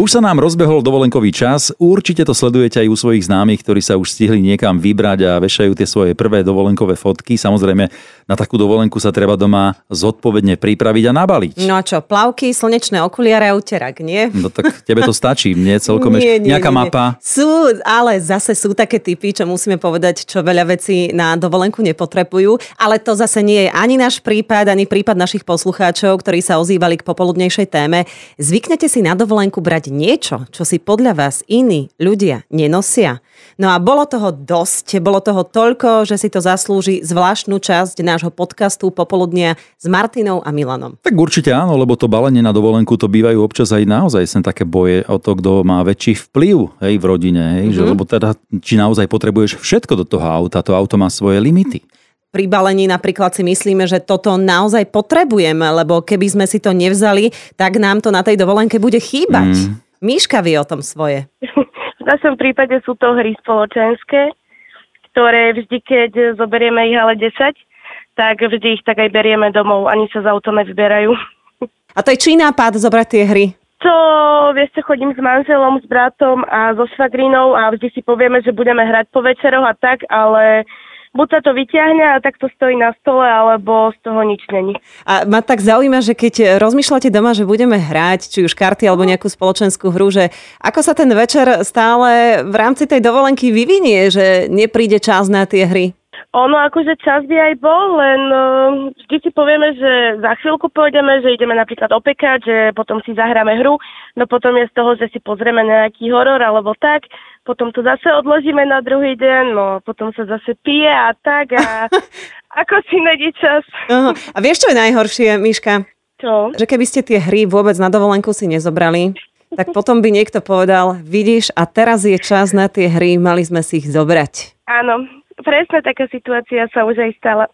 Už sa nám rozbehol dovolenkový čas, určite to sledujete aj u svojich známych, ktorí sa už stihli niekam vybrať a vešajú tie svoje prvé dovolenkové fotky. Samozrejme, na takú dovolenku sa treba doma zodpovedne pripraviť a nabaliť. No a čo, plavky, slnečné okuliare a uterak, nie? No tak tebe to stačí, mne celkom Nie, nie, nejaká nie, nie. mapa. Sú, ale zase sú také typy, čo musíme povedať, čo veľa vecí na dovolenku nepotrebujú. Ale to zase nie je ani náš prípad, ani prípad našich poslucháčov, ktorí sa ozývali k popoludnejšej téme. Zvyknete si na dovolenku brať niečo, čo si podľa vás iní ľudia nenosia. No a bolo toho dosť, bolo toho toľko, že si to zaslúži zvláštnu časť nášho podcastu Popoludnia s Martinou a Milanom. Tak určite áno, lebo to balenie na dovolenku to bývajú občas aj naozaj sem také boje o to, kto má väčší vplyv hej, v rodine. Hej, Mhm. že, lebo teda, či naozaj potrebuješ všetko do toho auta, to auto má svoje limity. Pri balení napríklad si myslíme, že toto naozaj potrebujeme, lebo keby sme si to nevzali, tak nám to na tej dovolenke bude chýbať. Mm. Míška vie o tom svoje. V našom prípade sú to hry spoločenské, ktoré vždy, keď zoberieme ich ale 10, tak vždy ich tak aj berieme domov, ani sa z auto nevyberajú. A to je čí nápad zobrať tie hry? To, vieš čo, chodím s manželom, s bratom a so švagrinou a vždy si povieme, že budeme hrať po večeroch a tak, ale buď sa to vyťahne a tak to stojí na stole, alebo z toho nič není. A ma tak zaujíma, že keď rozmýšľate doma, že budeme hrať, či už karty alebo nejakú spoločenskú hru, že ako sa ten večer stále v rámci tej dovolenky vyvinie, že nepríde čas na tie hry? Ono akože čas by aj bol, len uh, vždy si povieme, že za chvíľku pôjdeme, že ideme napríklad opekať, že potom si zahráme hru, no potom je z toho, že si pozrieme nejaký horor alebo tak, potom to zase odložíme na druhý deň, no potom sa zase pije a tak a ako si nájde čas. Aha. A vieš, čo je najhoršie, Miška? Čo? Že keby ste tie hry vôbec na dovolenku si nezobrali, tak potom by niekto povedal, vidíš, a teraz je čas na tie hry, mali sme si ich zobrať. Áno, presne taká situácia sa už aj stala.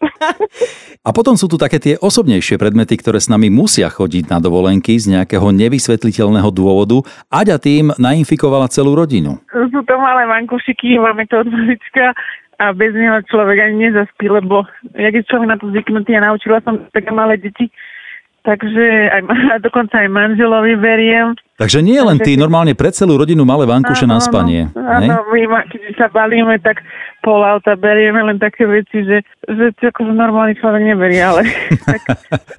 A potom sú tu také tie osobnejšie predmety, ktoré s nami musia chodiť na dovolenky z nejakého nevysvetliteľného dôvodu. Aďa tým nainfikovala celú rodinu. Sú to malé vankušiky, máme to od malička a bez neho človek ani nezaspí, lebo jak je človek na to zvyknutý a naučila som také malé deti, takže aj, a dokonca aj manželovi beriem. Takže nie len ty, normálne pre celú rodinu malé vankuše na spanie. Áno, my keď sa balíme, tak pol auta berieme len také veci, že, že akože normálny človek neberie, ale tak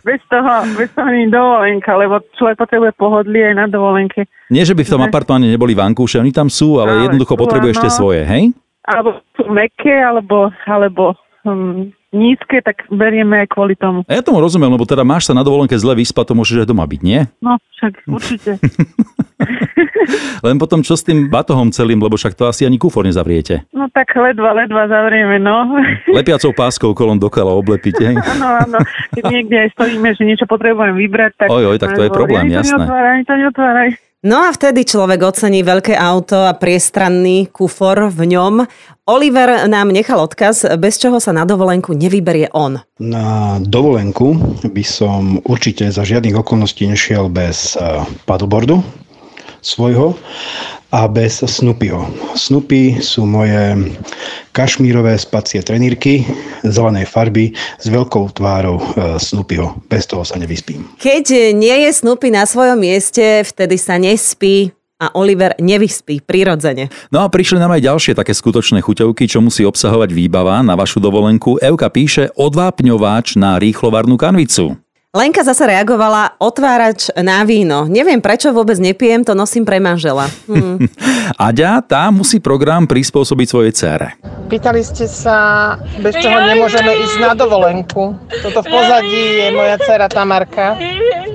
bez toho, bez toho nie je dovolenka, lebo človek potrebuje pohodlie aj na dovolenke. Nie, že by v tom apartmáne neboli vankúše, oni tam sú, ale, Ale jednoducho sú, potrebuješ tie áno. svoje, hej? Alebo sú meké, alebo, alebo hm, nízke, tak berieme aj kvôli tomu. A ja tomu rozumiem, lebo teda máš sa na dovolenke zle vyspať, to môžeš aj doma byť, nie? No, však určite. Len potom čo s tým batohom celým, lebo však to asi ani kufor nezavriete. No tak ledva, ledva zavrieme, no. Lepiacou páskou kolom dokala oblepiť, hej? Áno, áno. Keď niekde aj stojíme, že niečo potrebujem vybrať, tak... Oj, oj, tak to je problém, ani to jasné. Neotváraj, to neotváraj. No a vtedy človek ocení veľké auto a priestranný kufor v ňom. Oliver nám nechal odkaz, bez čoho sa na dovolenku nevyberie on. Na dovolenku by som určite za žiadnych okolností nešiel bez eh, paddleboardu svojho a bez Snoopyho. Snoopy sú moje kašmírové spacie trenírky zelenej farby s veľkou tvárou eh, Snoopyho. Bez toho sa nevyspím. Keď nie je Snoopy na svojom mieste, vtedy sa nespí a Oliver nevyspí prirodzene. No a prišli nám aj ďalšie také skutočné chuťovky, čo musí obsahovať výbava na vašu dovolenku. Evka píše odvápňováč na rýchlovarnú kanvicu. Lenka zase reagovala otvárač na víno. Neviem, prečo vôbec nepijem, to nosím pre manžela. Hm. Aďa, tá musí program prispôsobiť svojej cére. Pýtali ste sa, bez čoho nemôžeme ísť na dovolenku. Toto v pozadí je moja dcera Tamarka.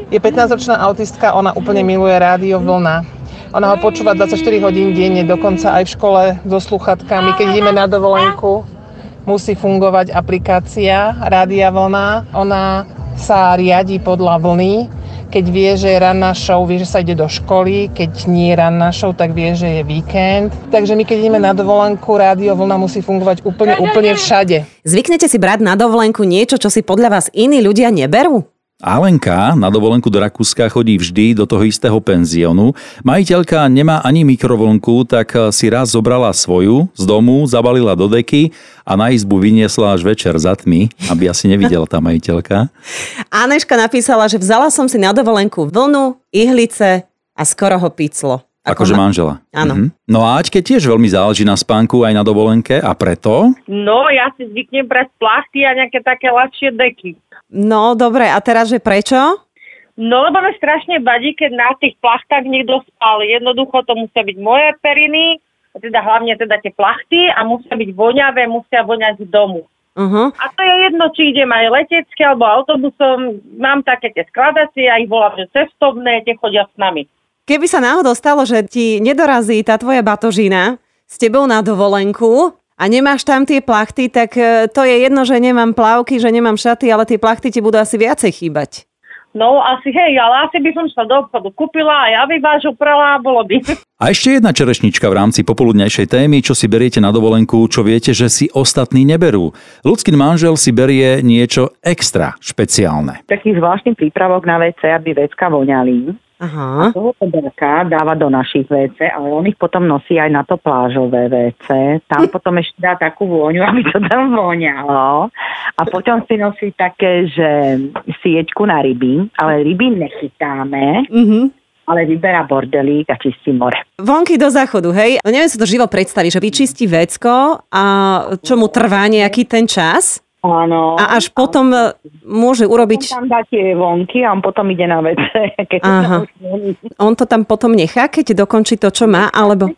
Je 15-ročná autistka, ona úplne miluje rádio Vlna. Ona ho počúva 24 hodín denne, dokonca aj v škole so sluchatkami. Keď ideme na dovolenku, musí fungovať aplikácia Rádia Vlna. Ona sa riadi podľa vlny. Keď vie, že je ranná show, vie, že sa ide do školy. Keď nie je ranná show, tak vie, že je víkend. Takže my, keď ideme na dovolenku, Rádio Vlna musí fungovať úplne, úplne všade. Zvyknete si brať na dovolenku niečo, čo si podľa vás iní ľudia neberú? Alenka na dovolenku do Rakúska chodí vždy do toho istého penziónu. Majiteľka nemá ani mikrovlnku, tak si raz zobrala svoju z domu, zabalila do deky a na izbu vyniesla až večer za tmy, aby asi nevidela tá majiteľka. Aneška napísala, že vzala som si na dovolenku vlnu, ihlice a skoro ho piclo. Ako akože manžela. Áno. Mhm. No a Aťke tiež veľmi záleží na spánku aj na dovolenke a preto? No, ja si zvyknem brať plachty a nejaké také ľahšie deky. No, dobre, a teraz, že prečo? No, lebo mi strašne vadí, keď na tých plachtách niekto spal. Jednoducho to musia byť moje periny, teda hlavne teda tie plachty a musia byť voňavé, musia voňať z domu. Uh-huh. A to je jedno, či idem aj letecky alebo autobusom. Mám také tie skladacie, ja ich volám, že cestovné, tie chodia s nami. Keby sa náhodou stalo, že ti nedorazí tá tvoja batožina s tebou na dovolenku a nemáš tam tie plachty, tak e, to je jedno, že nemám plavky, že nemám šaty, ale tie plachty ti budú asi viacej chýbať. No asi hej, ale asi by som sa do obchodu kúpila a ja by váš uprala a bolo by. A ešte jedna čerešnička v rámci popoludnejšej témy, čo si beriete na dovolenku, čo viete, že si ostatní neberú. Ľudský manžel si berie niečo extra špeciálne. Taký zvláštny prípravok na WC, aby vecka voňali. Aha. Toho poberka dáva do našich WC, ale on ich potom nosí aj na to plážové WC. Tam potom ešte dá takú vôňu, aby to tam voňalo. A potom si nosí také, že sieťku na ryby, ale ryby nechytáme. Mhm ale vyberá bordelík a čistí more. Vonky do záchodu, hej? Neviem si to živo predstaviť, že vyčistí vecko a čo mu trvá nejaký ten čas? Áno. A až potom áno. môže urobiť... On tam dá tie vonky a on potom ide na WC. Aha. On to tam potom nechá, keď dokončí to, čo má, alebo...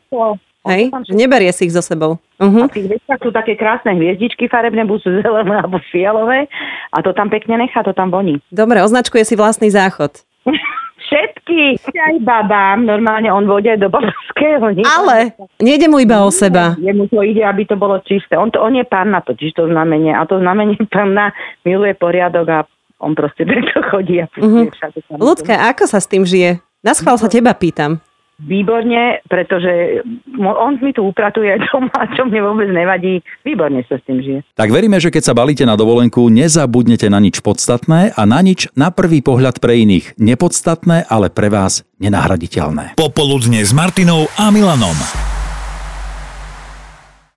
Hej, neberie si ich so sebou. Uh-huh. A tých veciach sú také krásne hviezdičky farebné, buď sú zelené alebo fialové a to tam pekne nechá, to tam voní. Dobre, označkuje si vlastný záchod. Všetky. Aj babám, normálne on vodia do babského. Ale nejde mu iba o seba. Jemu to ide, aby to bolo čisté. On, to, on je panna totiž to znamenie. A to znamenie panna miluje poriadok a on proste preto chodí. A uh-huh. Ľudka, ako sa s tým žije? Na schvál sa teba pýtam. Výborne, pretože on mi tu upratuje doma, čo mne vôbec nevadí. Výborne sa s tým žije. Tak veríme, že keď sa balíte na dovolenku, nezabudnete na nič podstatné a na nič na prvý pohľad pre iných nepodstatné, ale pre vás nenahraditeľné. Popoludne s Martinou a Milanom.